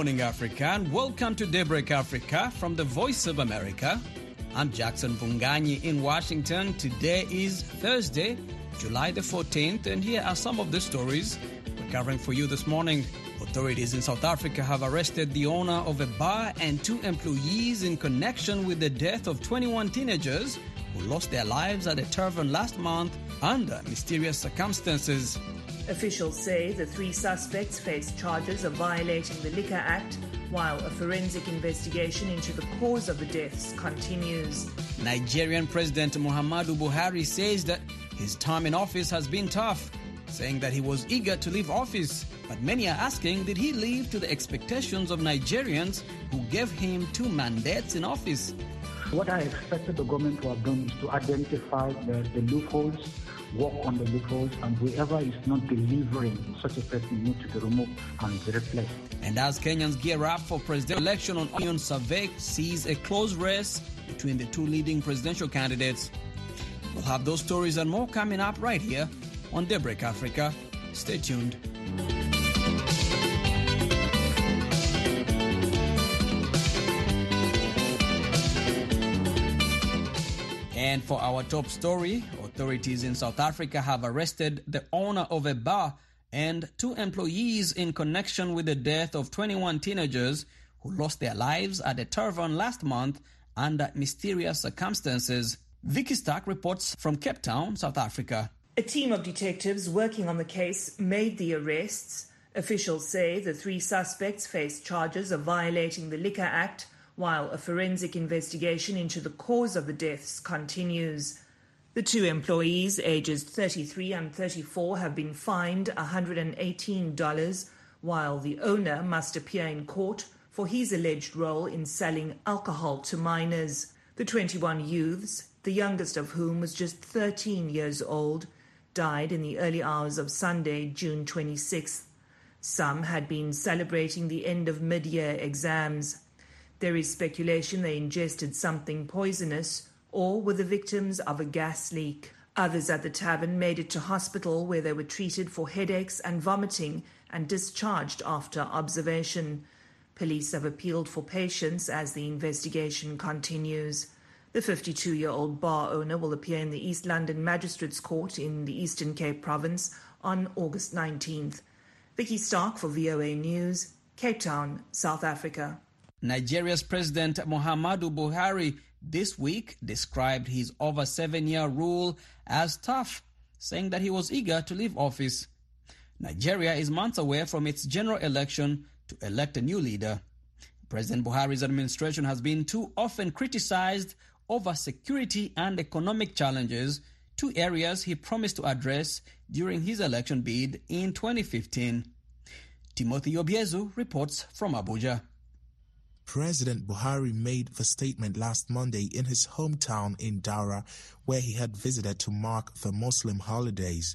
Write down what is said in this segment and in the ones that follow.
morning, Africa, and welcome to Daybreak Africa from the Voice of America. I'm Jackson Vunganyi in Washington. Today is Thursday, July the 14th, and here are some of the stories we're covering for you this morning. Authorities in South Africa have arrested the owner of a bar and two employees in connection with the death of 21 teenagers who lost their lives at a tavern last month under mysterious circumstances. Officials say the three suspects face charges of violating the Liquor Act, while a forensic investigation into the cause of the deaths continues. Nigerian President Muhammadu Buhari says that his time in office has been tough, saying that he was eager to leave office. But many are asking, did he live to the expectations of Nigerians who gave him two mandates in office? What I expected the government to have done is to identify the, the loopholes, work on the loopholes, and whoever is not delivering such a person needs to be removed and replaced. And as Kenyans gear up for presidential election on Onion Survey sees a close race between the two leading presidential candidates. We'll have those stories and more coming up right here on Daybreak Africa. Stay tuned. And for our top story, authorities in South Africa have arrested the owner of a bar and two employees in connection with the death of 21 teenagers who lost their lives at a tavern last month under mysterious circumstances. Vicky Stark reports from Cape Town, South Africa. A team of detectives working on the case made the arrests. Officials say the three suspects face charges of violating the Liquor Act, while a forensic investigation into the cause of the deaths continues. The two employees, ages 33 and 34, have been fined $118, while the owner must appear in court for his alleged role in selling alcohol to minors. The 21 youths, the youngest of whom was just 13 years old, died in the early hours of Sunday, June 26th. Some had been celebrating the end of mid year exams. There is speculation they ingested something poisonous or were the victims of a gas leak. Others at the tavern made it to hospital where they were treated for headaches and vomiting and discharged after observation. Police have appealed for patience as the investigation continues. The 52 year old bar owner will appear in the East London Magistrates Court in the Eastern Cape Province on August 19th. Vicky Stark for VOA News, Cape Town, South Africa. Nigeria's President Muhammadu Buhari this week described his over seven year rule as tough, saying that he was eager to leave office. Nigeria is months away from its general election to elect a new leader. President Buhari's administration has been too often criticized over security and economic challenges, two areas he promised to address during his election bid in 2015. Timothy Obiezu reports from Abuja. President Buhari made the statement last Monday in his hometown in Daura, where he had visited to mark the Muslim holidays.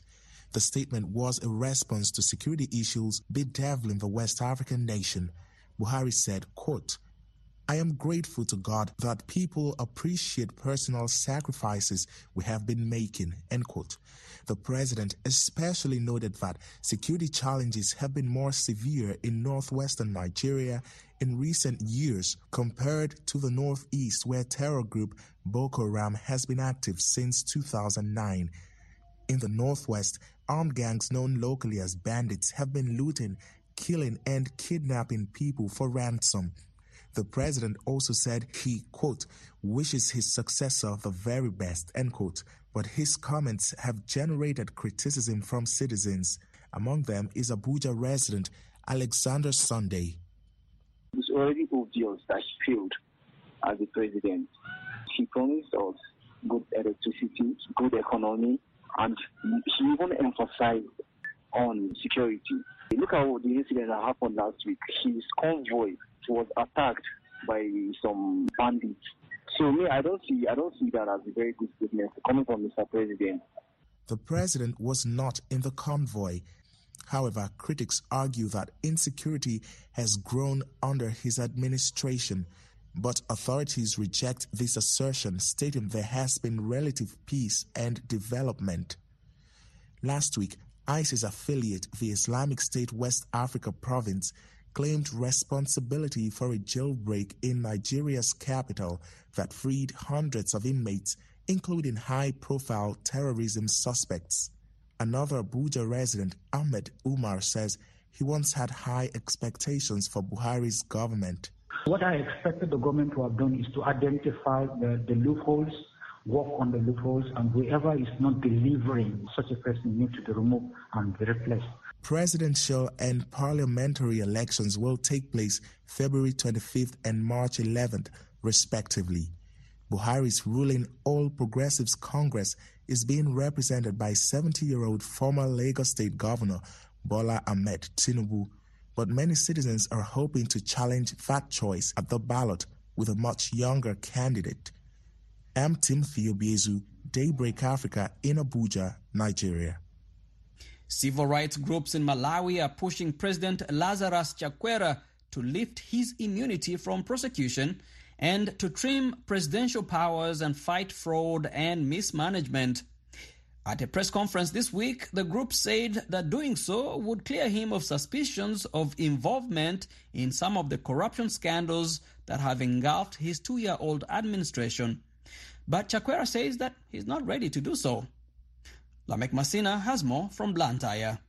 The statement was a response to security issues bedeviling the West African nation. Buhari said, quote, I am grateful to God that people appreciate personal sacrifices we have been making, end quote. The president especially noted that security challenges have been more severe in northwestern Nigeria in recent years compared to the northeast where terror group Boko Haram has been active since 2009. In the northwest, armed gangs known locally as bandits have been looting, killing, and kidnapping people for ransom. The president also said he, quote, wishes his successor the very best, end quote, but his comments have generated criticism from citizens. Among them is Abuja resident Alexander Sunday. It's already obvious that he failed as the president. He promised us good electricity, good economy, and he even emphasized on security. Look at the incident that happened last week. His convoy was attacked by some bandits. So me, I don't see, I don't see that as a very good statement coming from Mr. President. The president was not in the convoy. However, critics argue that insecurity has grown under his administration, but authorities reject this assertion, stating there has been relative peace and development. Last week, ISIS affiliate, the Islamic State West Africa province, claimed responsibility for a jailbreak in Nigeria's capital that freed hundreds of inmates, including high profile terrorism suspects. Another Abuja resident, Ahmed Umar, says he once had high expectations for Buhari's government. What I expected the government to have done is to identify the, the loopholes, work on the loopholes, and whoever is not delivering, such a person needs to be removed and be replaced. Presidential and parliamentary elections will take place February 25th and March 11th, respectively. Buhari's ruling All Progressives Congress is being represented by 70 year old former Lagos State Governor Bola Ahmed Tinubu, but many citizens are hoping to challenge that choice at the ballot with a much younger candidate. I'm Timothy Obiezu, Daybreak Africa in Abuja, Nigeria. Civil rights groups in Malawi are pushing President Lazarus Chakwera to lift his immunity from prosecution and to trim presidential powers and fight fraud and mismanagement. At a press conference this week, the group said that doing so would clear him of suspicions of involvement in some of the corruption scandals that have engulfed his two year old administration. But Chakwera says that he's not ready to do so. Lamek Masina has more from Blantyre.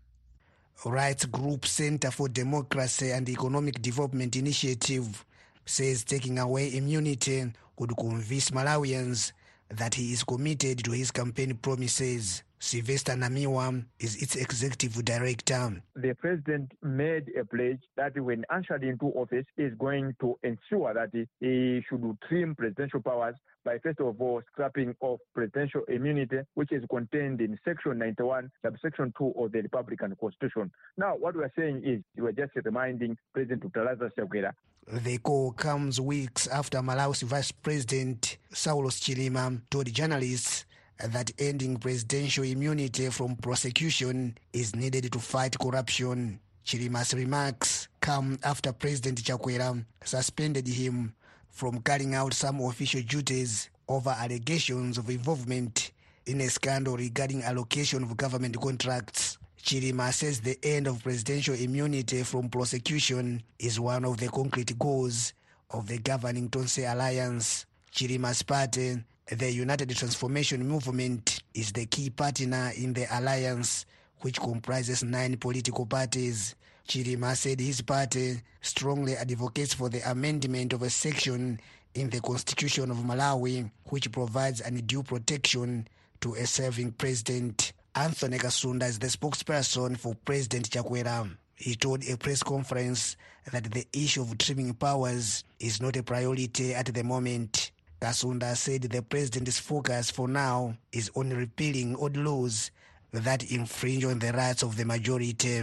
Rights group Center for Democracy and Economic Development Initiative says taking away immunity could convince Malawians that he is committed to his campaign promises. Sylvester Namiwa is its executive director. The president made a pledge that when ushered into office, is going to ensure that he should trim presidential powers by first of all scrapping off presidential immunity, which is contained in Section 91, subsection 2 of the Republican Constitution. Now, what we are saying is we are just reminding President. Lazarus Chakwera the call comes weeks after Malawi's Vice President Saulos Chilima told journalists that ending presidential immunity from prosecution is needed to fight corruption. Chilima's remarks come after President Chakwera suspended him from carrying out some official duties over allegations of involvement in a scandal regarding allocation of government contracts. Chirima says the end of presidential immunity from prosecution is one of the concrete goals of the governing Tonse Alliance. Chilima's party, the United Transformation Movement, is the key partner in the alliance, which comprises nine political parties. Chilima said his party strongly advocates for the amendment of a section in the Constitution of Malawi, which provides undue protection to a serving president. Anthony Kasunda is the spokesperson for President Chakwera. He told a press conference that the issue of trimming powers is not a priority at the moment. Kasunda said the president's focus for now is on repealing old laws that infringe on the rights of the majority.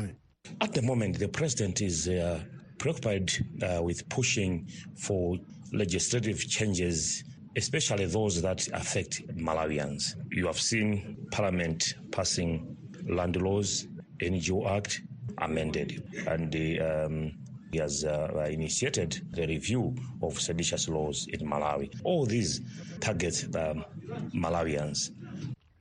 At the moment, the president is uh, preoccupied uh, with pushing for legislative changes especially those that affect Malawians. You have seen Parliament passing land laws, NGO Act amended, and the, um, he has uh, initiated the review of seditious laws in Malawi. All these target um, Malawians.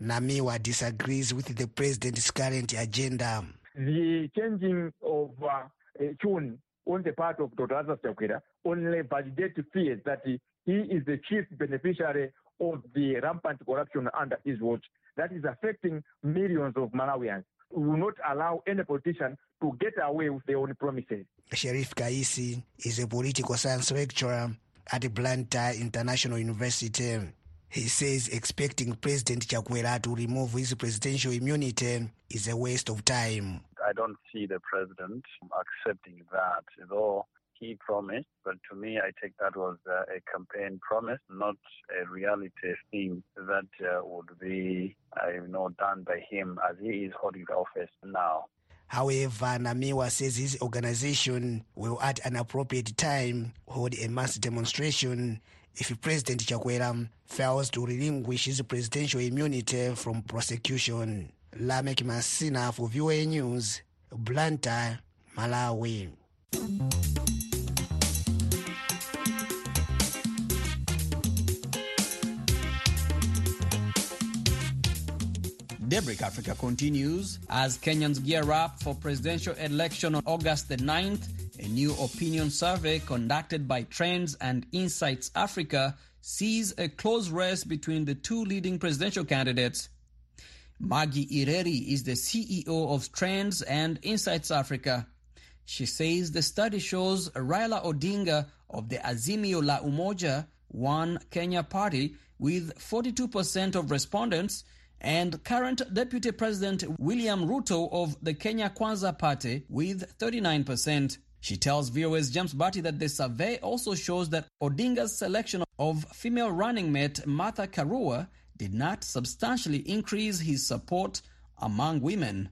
Namiwa disagrees with the president's current agenda. The changing of uh, tune on the part of Dr. Lazarus Chakwera only validates fears that he, he is the chief beneficiary of the rampant corruption under his watch that is affecting millions of Malawians. We will not allow any politician to get away with their own promises. Sherif Kaisi is a political science lecturer at Blantyre International University. He says expecting President Chakwera to remove his presidential immunity is a waste of time. I don't see the president accepting that, though he promised. But to me, I take that was uh, a campaign promise, not a reality thing that uh, would be, uh, you know, done by him as he is holding the office now. However, Namiwa says his organization will at an appropriate time hold a mass demonstration if President Chakwera fails to relinquish his presidential immunity from prosecution. Lamek Masina for VOA News, Blantyre, Malawi. Daybreak Africa continues as Kenyans gear up for presidential election on August the 9th A new opinion survey conducted by Trends and Insights Africa sees a close race between the two leading presidential candidates. Maggie Ireri is the CEO of Trends and Insights Africa. She says the study shows Raila Odinga of the Azimio la Umoja One Kenya party with 42% of respondents and current Deputy President William Ruto of the Kenya Kwanza party with 39%. She tells VOA's James Butty that the survey also shows that Odinga's selection of female running mate Martha Karua did not substantially increase his support among women.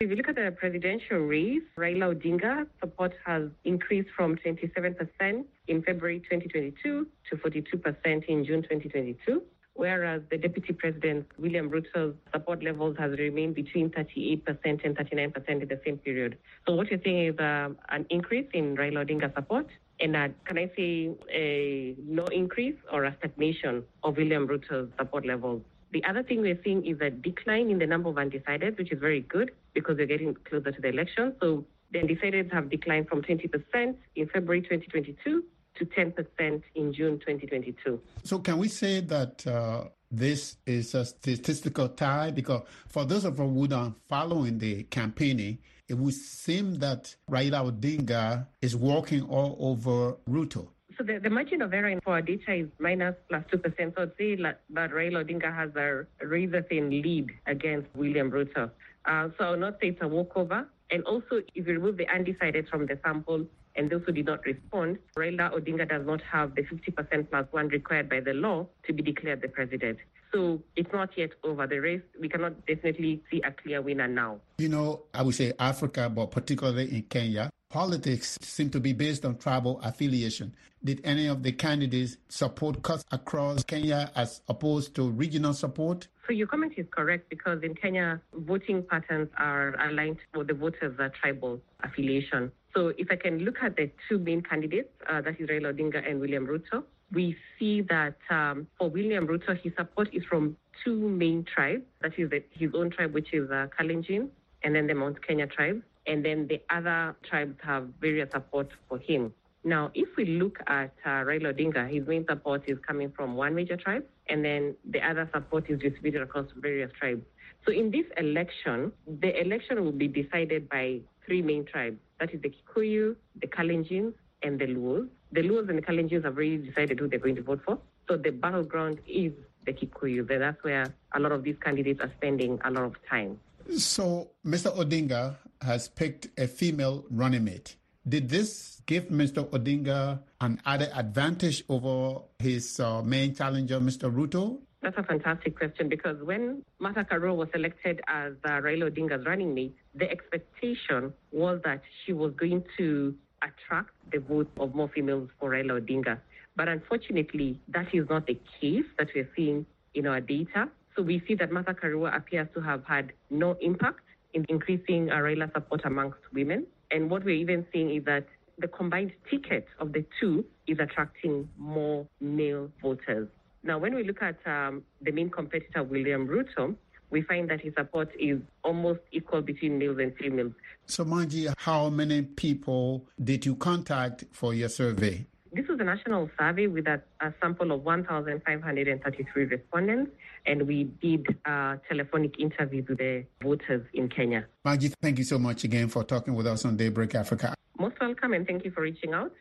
If you look at the presidential race, Raila Odinga support has increased from 27% in February 2022 to 42% in June 2022, whereas the deputy president, William Ruto's support levels has remained between 38% and 39% in the same period. So what you're seeing is uh, an increase in Raila Odinga support and uh, can I say a no increase or a stagnation of William Ruto's support levels. The other thing we're seeing is a decline in the number of undecided, which is very good because we're getting closer to the election. So the undecideds have declined from 20% in February 2022 to 10% in June 2022. So can we say that uh, this is a statistical tie? Because for those of us who are following the campaigning, it would seem that Raila Odinga is walking all over Ruto. So the, the margin of error for data is minus plus 2%. So I'd say that Raila Odinga has a razor thin lead against William Ruto. Uh, so I'll not say it's a walkover. And also, if you remove the undecided from the sample and those who did not respond, Raila Odinga does not have the 50% plus one required by the law to be declared the president. So it's not yet over the race. We cannot definitely see a clear winner now. You know, I would say Africa, but particularly in Kenya, politics seem to be based on tribal affiliation. Did any of the candidates support cuts across Kenya as opposed to regional support? So your comment is correct because in Kenya, voting patterns are aligned with the voters' tribal affiliation. So if I can look at the two main candidates, uh, that is Raila Odinga and William Ruto, we see that um, for William Ruto, his support is from two main tribes. That is the, his own tribe, which is uh, Kalenjin, and then the Mount Kenya tribe. And then the other tribes have various support for him. Now, if we look at uh, Raila Odinga, his main support is coming from one major tribe, and then the other support is distributed across various tribes. So in this election, the election will be decided by three main tribes. That is the Kikuyu, the Kalenjins, and the Luos. The Luos and the Kalenjins have already decided who they're going to vote for. So the battleground is the Kikuyu. That's where a lot of these candidates are spending a lot of time. So Mr. Odinga has picked a female running mate. Did this give Mr. Odinga an added advantage over his uh, main challenger, Mr. Ruto? That's a fantastic question because when Martha Karua was selected as uh, Raila Odinga's running mate, the expectation was that she was going to attract the vote of more females for Raila Odinga. But unfortunately, that is not the case that we're seeing in our data. So we see that Martha Karua appears to have had no impact in increasing uh, Raila support amongst women. And what we're even seeing is that the combined ticket of the two is attracting more male voters. Now, when we look at um, the main competitor, William Ruto, we find that his support is almost equal between males and females. So, Manji, how many people did you contact for your survey? This was a national survey with a, a sample of 1,533 respondents, and we did uh, telephonic interviews with the voters in Kenya. Maggie, thank you so much again for talking with us on Daybreak Africa. Most welcome, and thank you for reaching out.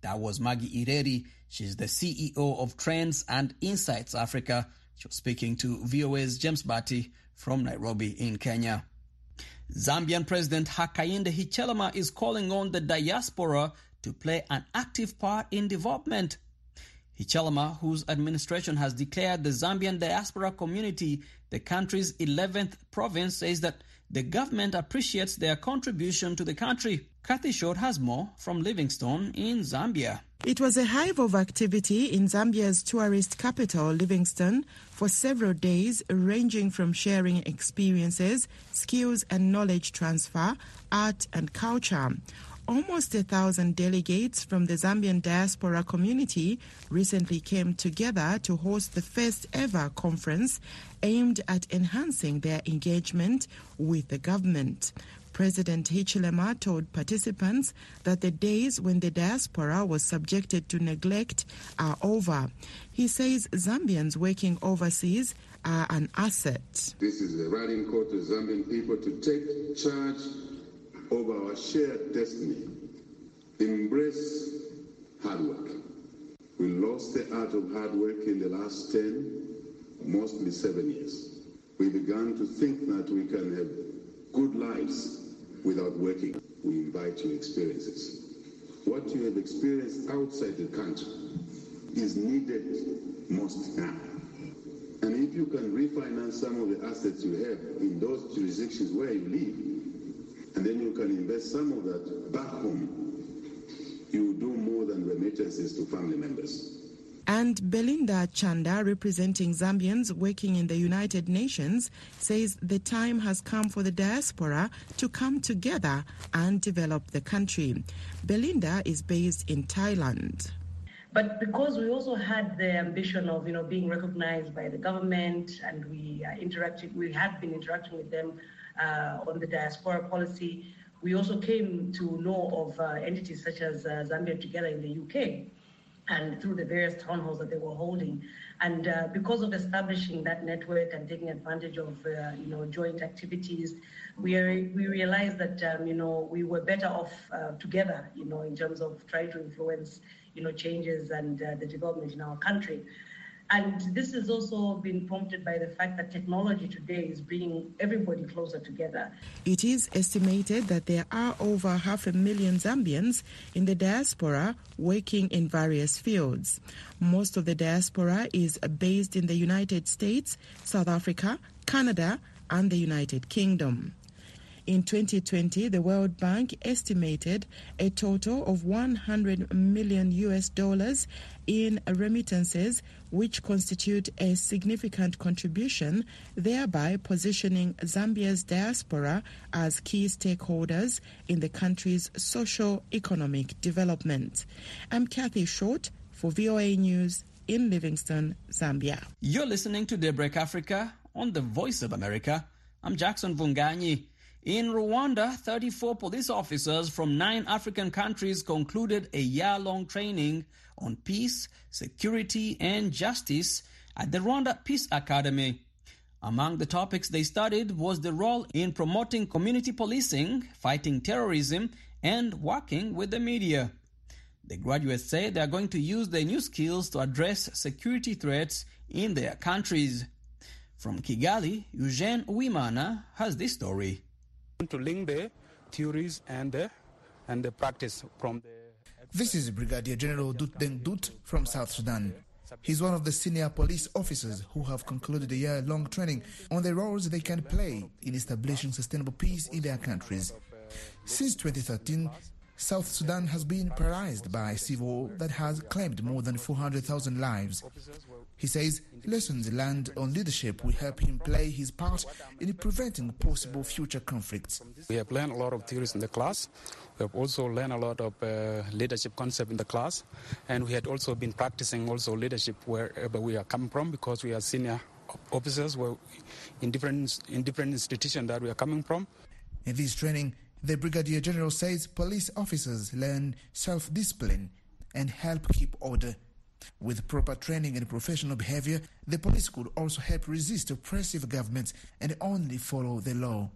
That was Maggie Ireri. She's the CEO of Trends and Insights Africa. She was speaking to VOA's James Butty from Nairobi in Kenya. Zambian President Hakainde Hichilema is calling on the diaspora to play an active part in development. Hichilema, whose administration has declared the Zambian diaspora community the country's 11th province, says that the government appreciates their contribution to the country. Kathy Short has more from Livingstone in Zambia. It was a hive of activity in Zambia's tourist capital, Livingstone, for several days, ranging from sharing experiences, skills, and knowledge transfer, art, and culture almost a thousand delegates from the Zambian diaspora community recently came together to host the first ever conference aimed at enhancing their engagement with the government. President Hichilema told participants that the days when the diaspora was subjected to neglect are over. He says Zambians working overseas are an asset. This is a rallying call to Zambian people to take charge of our shared destiny. Embrace hard work. We lost the art of hard work in the last 10, mostly seven years. We began to think that we can have good lives without working. We invite your experiences. What you have experienced outside the country is needed most now. And if you can refinance some of the assets you have in those jurisdictions where you live, and then you can invest some of that back home, you do more than remittances to family members. And Belinda Chanda, representing Zambians working in the United Nations, says the time has come for the diaspora to come together and develop the country. Belinda is based in Thailand. But because we also had the ambition of, you know, being recognized by the government, and we uh, interacted, we had been interacting with them uh, on the diaspora policy. We also came to know of uh, entities such as Zambia Together in the UK and through the various town halls that they were holding. And uh, because of establishing that network and taking advantage of, uh, you know, joint activities, we, are, we realized that, um, you know, we were better off uh, together, you know, in terms of trying to influence, you know, changes and the development in our country. And this has also been prompted by the fact that technology today is bringing everybody closer together. It is estimated that there are over half a million Zambians in the diaspora working in various fields. Most of the diaspora is based in the United States, South Africa, Canada, and the United Kingdom. In 2020, the World Bank estimated a total of 100 million US dollars in remittances, which constitute a significant contribution, thereby positioning Zambia's diaspora as key stakeholders in the country's social economic development. I'm Kathy Short for VOA News in Livingstone, Zambia. You're listening to Daybreak Africa on the Voice of America. I'm Jackson Vunganyi. In Rwanda, 34 police officers from nine African countries concluded a year long training on peace, security, and justice at the Rwanda Peace Academy. Among the topics they studied was the role in promoting community policing, fighting terrorism, and working with the media. The graduates say they are going to use their new skills to address security threats in their countries. From Kigali, Eugene Uwimana has this story to link the theories and the, and the practice from the this is Brigadier General Dut Deng Dut from South Sudan. He's one of the senior police officers who have concluded a year long training on the roles they can play in establishing sustainable peace in their countries. Since 2013, South Sudan has been paralyzed by a civil war that has claimed more than 400,000 lives. He says lessons learned on leadership will help him play his part in preventing possible future conflicts. We have learned a lot of theories in the class. We have also learned a lot of uh, leadership concept in the class, and we had also been practicing also leadership wherever we are coming from because we are senior officers were in different in different institutions that we are coming from. In this training, the Brigadier General says police officers learn self-discipline and help keep order. With proper training and professional behavior, the police could also help resist oppressive governments and only follow the law.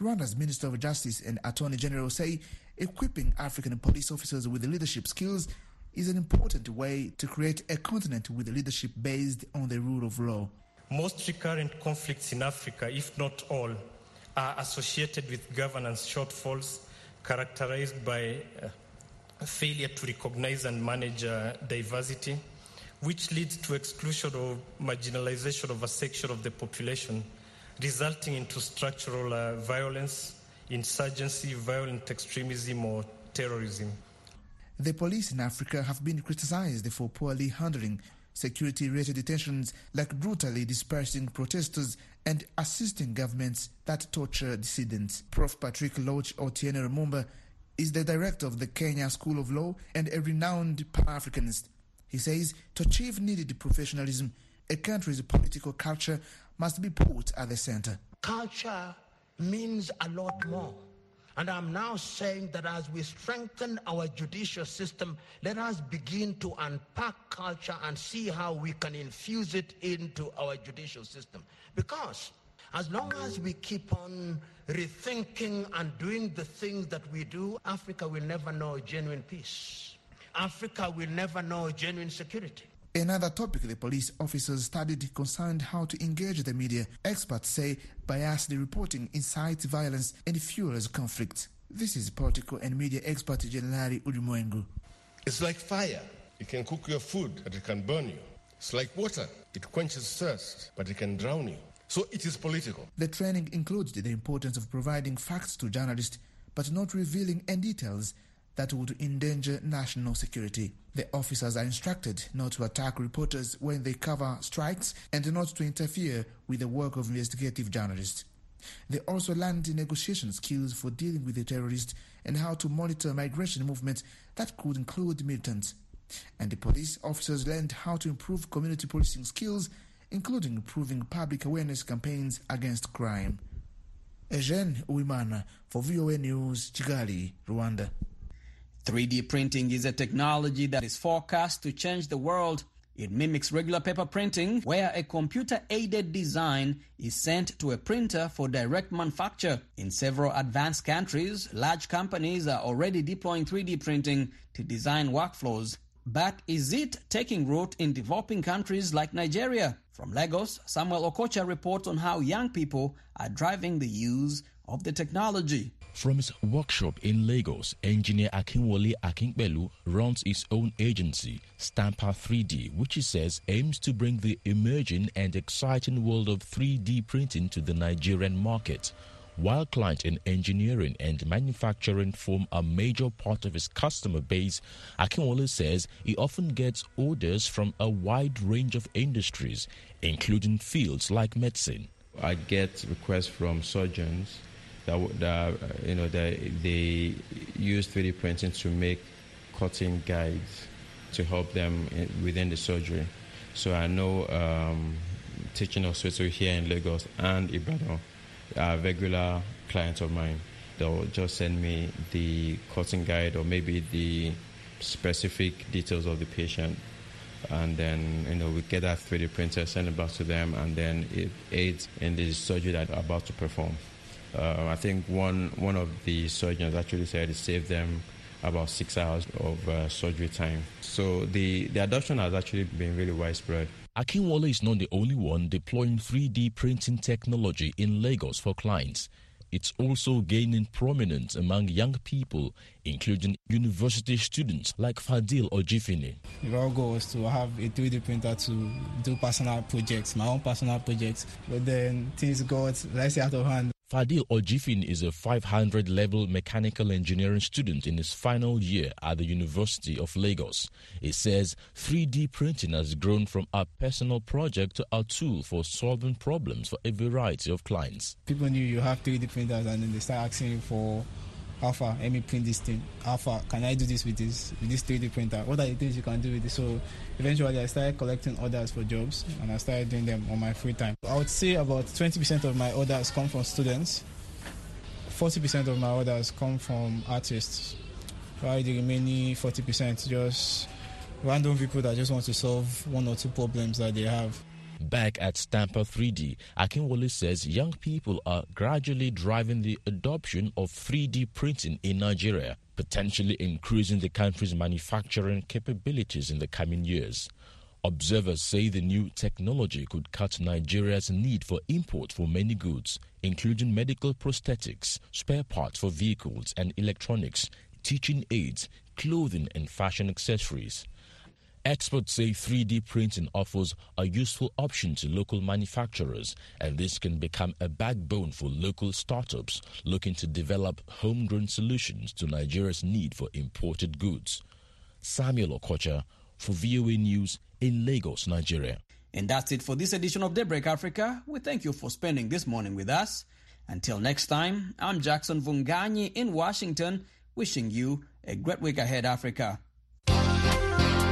Rwanda's Minister of Justice and Attorney General say equipping African police officers with leadership skills is an important way to create a continent with leadership based on the rule of law. Most recurrent conflicts in Africa, if not all, are associated with governance shortfalls characterized by uh, failure to recognize and manage uh, diversity, which leads to exclusion or marginalization of a section of the population, resulting into structural uh, violence, insurgency, violent extremism, or terrorism. The police in Africa have been criticized for poorly handling security related detentions like brutally dispersing protesters and assisting governments that torture dissidents. Prof. Patrick Loch Otieno Lumumba is the director of the Kenya School of Law and a renowned Pan Africanist. He says to achieve needed professionalism, a country's political culture must be put at the center. Culture means a lot more And I'm now saying that as we strengthen our judicial system, let us begin to unpack culture and see how we can infuse it into our judicial system. Because as long as we keep on rethinking and doing the things that we do, Africa will never know genuine peace. Africa will never know genuine security. Another topic the police officers studied concerned how to engage the media. Experts say biased reporting incites violence and fuels conflict. This is political and media expert Jenerali Ulimwengu. It's like fire. It can cook your food, but it can burn you. It's like water. It quenches thirst, but it can drown you. So it is political. The training included the importance of providing facts to journalists, but not revealing any details that would endanger national security. The officers are instructed not to attack reporters when they cover strikes and not to interfere with the work of investigative journalists. They also learned negotiation skills for dealing with the terrorists and how to monitor migration movements that could include militants. And the police officers learned how to improve community policing skills, including improving public awareness campaigns against crime. Eugene Uwimana for VOA News, Kigali, Rwanda. 3D printing is a technology that is forecast to change the world. It mimics regular paper printing, where a computer aided design is sent to a printer for direct manufacture. In several advanced countries, large companies are already deploying 3D printing to design workflows. But is it taking root in developing countries like Nigeria? From Lagos, Samuel Okocha reports on how young people are driving the use of the technology. From his workshop in Lagos, engineer Akinwole Akinpelu runs his own agency, Stamper 3D, which he says aims to bring the emerging and exciting world of 3D printing to the Nigerian market. While client in engineering and manufacturing form a major part of his customer base, Akinwole says he often gets orders from a wide range of industries, including fields like medicine. I get requests from surgeons that, that you know they, they use 3D printing to make cutting guides to help them within the surgery. So I know um, teaching hospital here in Lagos and Ibadan regular clients of mine. They'll just send me the cutting guide or maybe the specific details of the patient and then you know we get that 3D printer, send it back to them, and then it aids in the surgery that they're about to perform. Uh, I think one one of the surgeons actually said it saved them about six hours of uh, surgery time. So the, the adoption has actually been really widespread. Akinwole is not the only one deploying 3D printing technology in Lagos for clients. It's also gaining prominence among young people, including university students like Fadil Ojifini. The our goal was to have a 3D printer to do personal projects, my own personal projects. But then things got, let's out of hand. Fadil Ojifin is a 500 level mechanical engineering student in his final year at the University of Lagos. He says 3D printing has grown from a personal project to a tool for solving problems for a variety of clients. People knew you have 3D printers and then they start asking for far? Let me print this thing. Far can i do this with this with this 3d printer? What are the things you can do with this? So eventually i started collecting orders for jobs and i started doing them on my free time. I would say about 20% of my orders come from students. 40% of my orders come from artists. While the remaining 40% just random people that just want to solve one or two problems that they have Back at Stamper 3D, Akinwole says young people are gradually driving the adoption of 3D printing in Nigeria, potentially increasing the country's manufacturing capabilities in the coming years. Observers say the new technology could cut Nigeria's need for import for many goods, including medical prosthetics, spare parts for vehicles and electronics, teaching aids, clothing, and fashion accessories. Experts say 3D printing offers a useful option to local manufacturers, and this can become a backbone for local startups looking to develop homegrown solutions to Nigeria's need for imported goods. Samuel Okocha for VOA News in Lagos, Nigeria. And that's it for this edition of Daybreak Africa. We thank you for spending this morning with us. Until next time, I'm Jackson Vunganyi in Washington, wishing you a great week ahead, Africa.